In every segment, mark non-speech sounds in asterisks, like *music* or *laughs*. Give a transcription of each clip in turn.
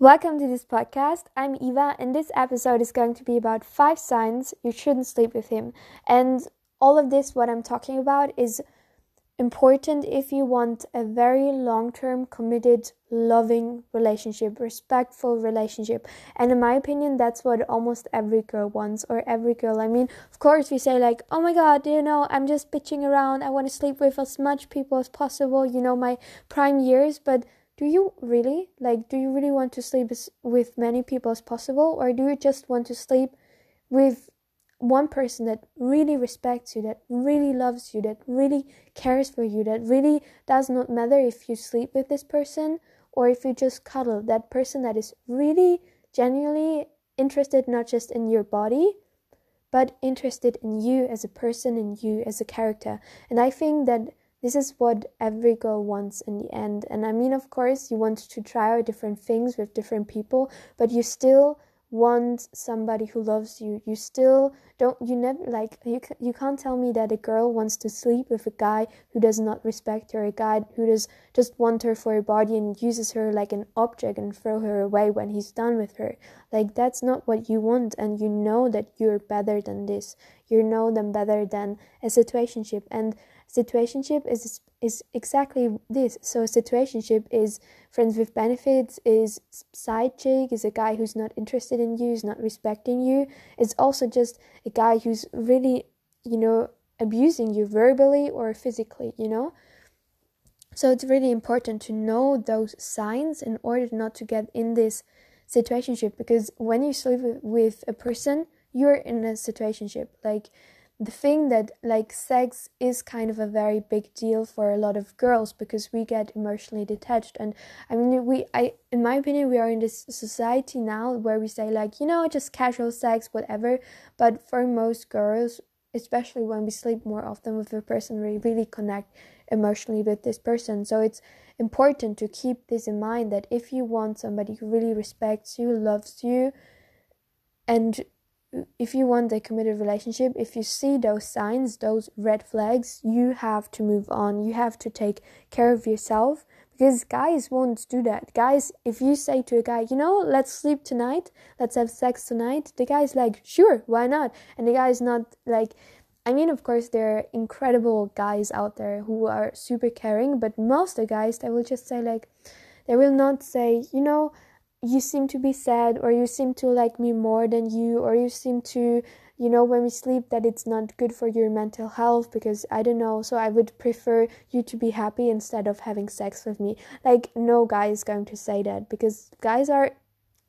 Welcome to this podcast. I'm Eva, and this episode is going to be about five signs you shouldn't sleep with him. And all of this, what I'm talking about, is important if you want a very long term, committed, loving relationship, respectful relationship. And in my opinion, that's what almost every girl wants, or every girl. I mean, of course, we say, like, oh my god, you know, I'm just bitching around. I want to sleep with as much people as possible, you know, my prime years, but do you really? Like do you really want to sleep with many people as possible or do you just want to sleep with one person that really respects you that really loves you that really cares for you that really does not matter if you sleep with this person or if you just cuddle? That person that is really genuinely interested not just in your body but interested in you as a person and you as a character. And i think that this is what every girl wants in the end. And I mean, of course, you want to try out different things with different people, but you still want somebody who loves you. You still don't, you never, like, you, you can't tell me that a girl wants to sleep with a guy who does not respect her, a guy who does just want her for her body and uses her like an object and throw her away when he's done with her. Like, that's not what you want, and you know that you're better than this. You know them better than a situationship. And situationship is is exactly this. So a situationship is friends with benefits is side chick is a guy who's not interested in you is not respecting you. It's also just a guy who's really you know abusing you verbally or physically you know? So it's really important to know those signs in order not to get in this situationship because when you sleep with a person you're in a situationship. Like the thing that like sex is kind of a very big deal for a lot of girls because we get emotionally detached. And i mean we i in my opinion we are in this society now where we say like you know just casual sex whatever. But for most girls especially when we sleep more often with a person we really connect emotionally with this person. So it's important to keep this in mind that if you want somebody who really respects you loves you and if you want a committed relationship, if you see those signs, those red flags, you have to move on. You have to take care of yourself because guys won't do that. Guys, if you say to a guy, you know, let's sleep tonight, let's have sex tonight, the guy's like, sure, why not? And the guy's not like, I mean, of course, there are incredible guys out there who are super caring, but most of the guys, they will just say, like, they will not say, you know, you seem to be sad or you seem to like me more than you or you seem to you know when we sleep that it's not good for your mental health because i don't know so i would prefer you to be happy instead of having sex with me. Like no guy is going to say that because guys are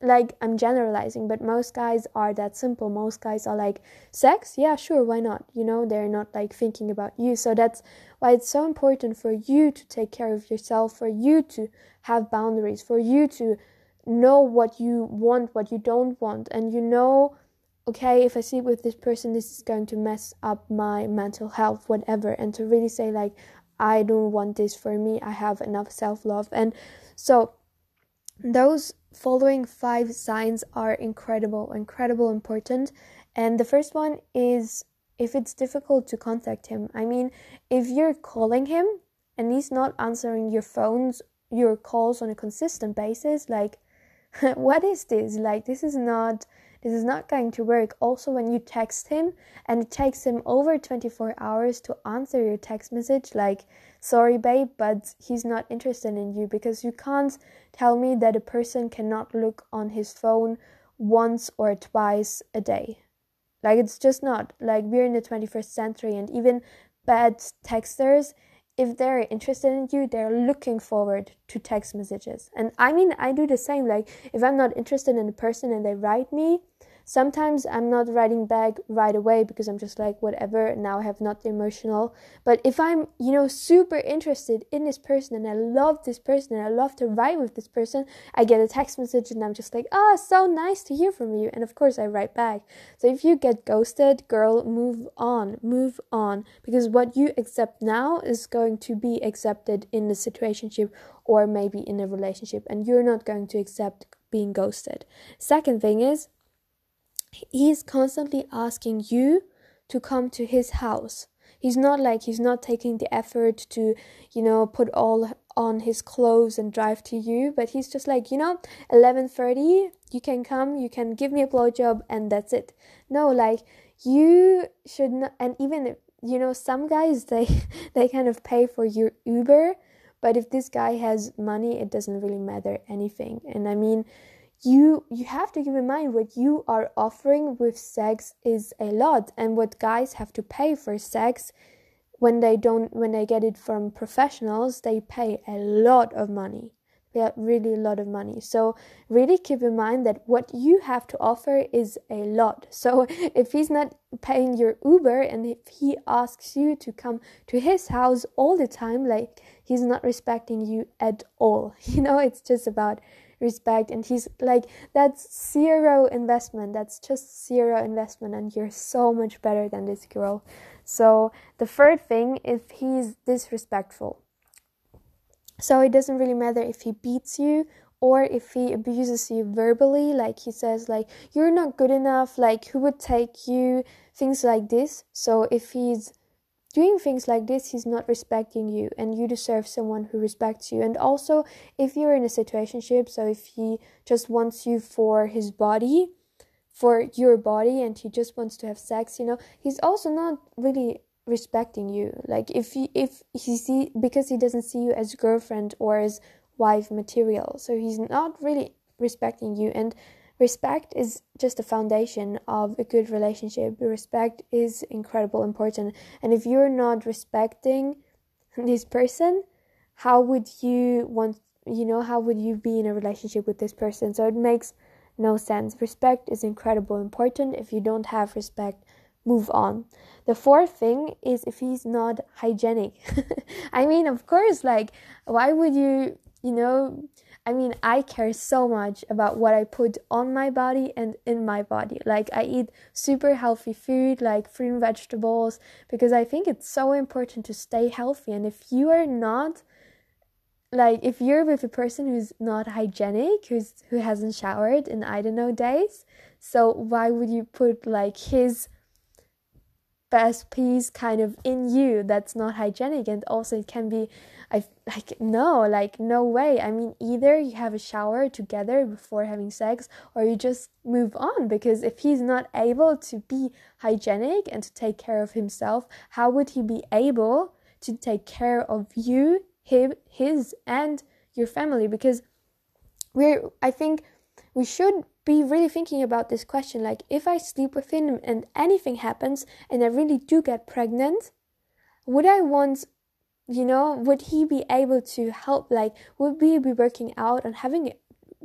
like i'm generalizing but most guys are that simple. Most guys are like sex? Yeah sure why not? You know they're not like thinking about you. So that's why it's so important for you to take care of yourself for you to have boundaries for you to know what you want, what you don't want, and you know, okay, if I sleep with this person, this is going to mess up my mental health, whatever, and to really say, like, I don't want this for me, I have enough self love. And so, those following five signs are incredible, incredible important. And the first one is if it's difficult to contact him. I mean, if you're calling him and he's not answering your phones, your calls on a consistent basis, like *laughs* what is this? Like this is not this is not going to work. Also when you text him and it takes him over 24 hours to answer your text message like sorry babe, but he's not interested in you because you can't tell me that a person cannot look on his phone once or twice a day. Like it's just not. Like we're in the 21st century and even bad texters if they're interested in you, they're looking forward to text messages. And I mean, I do the same. Like, if I'm not interested in a person and they write me, Sometimes I'm not writing back right away because I'm just like, whatever, now I have not emotional. But if I'm, you know, super interested in this person and I love this person and I love to write with this person, I get a text message and I'm just like, oh, so nice to hear from you. And of course, I write back. So if you get ghosted, girl, move on, move on. Because what you accept now is going to be accepted in the situationship or maybe in a relationship, and you're not going to accept being ghosted. Second thing is, he's constantly asking you to come to his house. he's not like he's not taking the effort to you know put all on his clothes and drive to you but he's just like you know 11:30 you can come you can give me a blowjob and that's it no like you should not and even you know some guys *laughs* they they kind of pay for your uber but if this guy has money it doesn't really matter anything and i mean you you have to keep in mind what you are offering with sex is a lot and what guys have to pay for sex when they don't when they get it from professionals they pay a lot of money. Yeah really a lot of money. So really keep in mind that what you have to offer is a lot. *laughs* So if he's not paying your uber and if he asks you to come to his house all the time like he's not respecting you at all. *laughs* You know it's just about respect and he's like that's zero investment. That's just zero investment and you're so much better than this girl. So the third thing if he's disrespectful. So it doesn't really matter if he beats you or if he abuses you verbally like he says like you're not good enough like who would take you? Things like this. So if he's doing things like this, he's not respecting you, and you deserve someone who respects you. And also, if you're in a situationship, so if he just wants you for his body, for your body, and he just wants to have sex, you know, he's also not really respecting you. Like if he if he see because he doesn't see you as girlfriend or as wife material, so he's not really respecting you and respect is just the foundation of a good relationship. Respect is incredible important. And if you're not respecting *laughs* this person, how would you want you know, how would you be in a relationship with this person? So it makes no sense. Respect is incredible important. If you don't have respect, move on. The fourth thing is if he's not hygienic. *laughs* I mean, of course, like, why would you, you know, I mean, I care so much about what I put on my body and in my body. Like, I eat super healthy food, like fruit and vegetables, because I think it's so important to stay healthy. And if you are not, like, if you're with a person who's not hygienic, who's who hasn't showered in I don't know days, so why would you put like his best piece kind of in you that's not hygienic? And also, it can be I like no, like no way. I mean, either you have a shower together before having sex or you just move on because if he's not able to be hygienic and to take care of himself, how would he be able to take care of you, him, his and your family because we're I think we should be really thinking about this question like if I sleep with him and anything happens and I really do get pregnant, would I want you know would he be able to help? Like would we be working out and having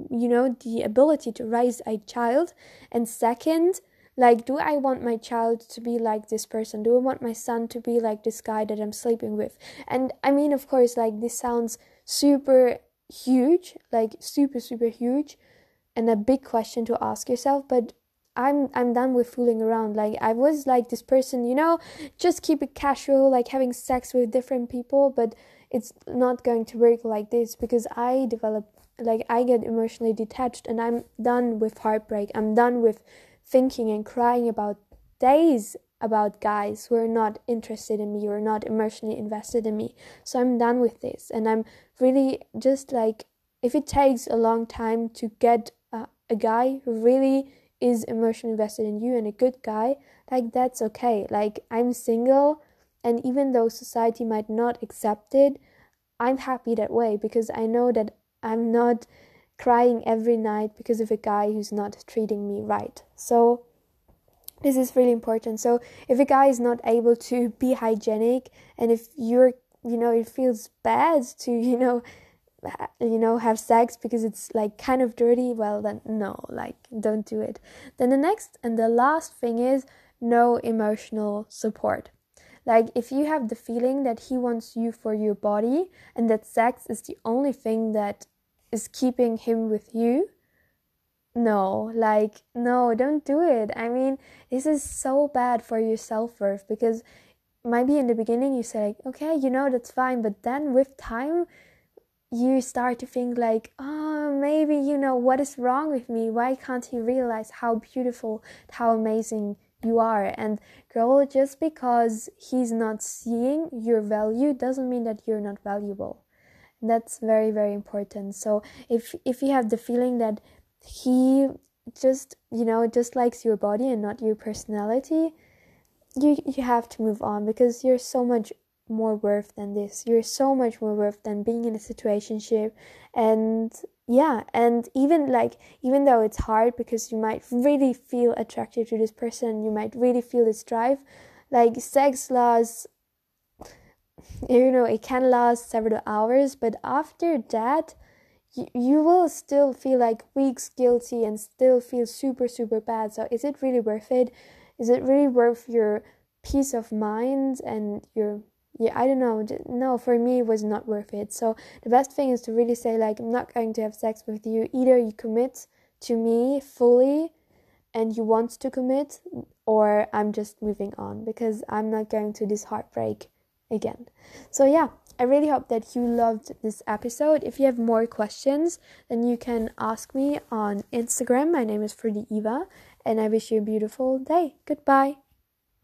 you know the ability to raise a child? And second like do i want my child to be like this person? Do i want my son to be like this guy that i'm sleeping with? And i mean of course like this sounds super huge like super super huge and a big question to ask yourself but I'm I'm done with fooling around. Like I was like this person, you know, just keep it casual, like having sex with different people, but it's not going to work like this because I develop like I get emotionally detached and I'm done with heartbreak. I'm done with thinking and crying about days about guys who are not interested in me or not emotionally invested in me. So I'm done with this and I'm really just like if it takes a long time to get a, guy who really is emotionally invested in you and a good guy, like that's okay. Like I'm single and even though society might not accept it, I'm happy that way because I know that I'm not crying every night because of a guy who's not treating me right. So this is really important. So if a guy is not able to be hygienic and if you're you know it feels bad to *laughs* you know you know have sex because it's like kind of dirty well then no like don't do it. Then the next and the last thing is no emotional support. Like if you have the feeling that he wants you for your body and that sex is the only thing that is keeping him with you no like no don't do it. I mean this is so bad for your self-worth because maybe in the beginning you say like okay you know that's fine but then with time you start to think like oh maybe you know what is wrong with me why can't he realize how beautiful how amazing you are. And girl, just because he's not seeing your value doesn't mean that you're not valuable. That's very, very important. So if if you have the feeling that he just you know just likes your body and not your personality, you you have to move on because you're so much more worth than this. You're so much more worth than being in a situationship and yeah, and even like even though it's hard because you might really feel attracted to this person, you might really feel this drive, like sex lasts *laughs* you know, it can last several hours, but after that you, you will still feel like weeks guilty and still feel super super bad. So is it really worth it? Is it really worth your peace of mind and your yeah i don't know. No for me it was not worth it. So the best thing is to really say like i'm not going to have sex with you. Either you commit to me fully and you want to commit or i'm just moving on because i'm not going to this heartbreak again. So yeah i really hope that you loved this episode. If you have more questions then you can ask me on instagram. My name is Fruity Eva and i wish you a beautiful day. Goodbye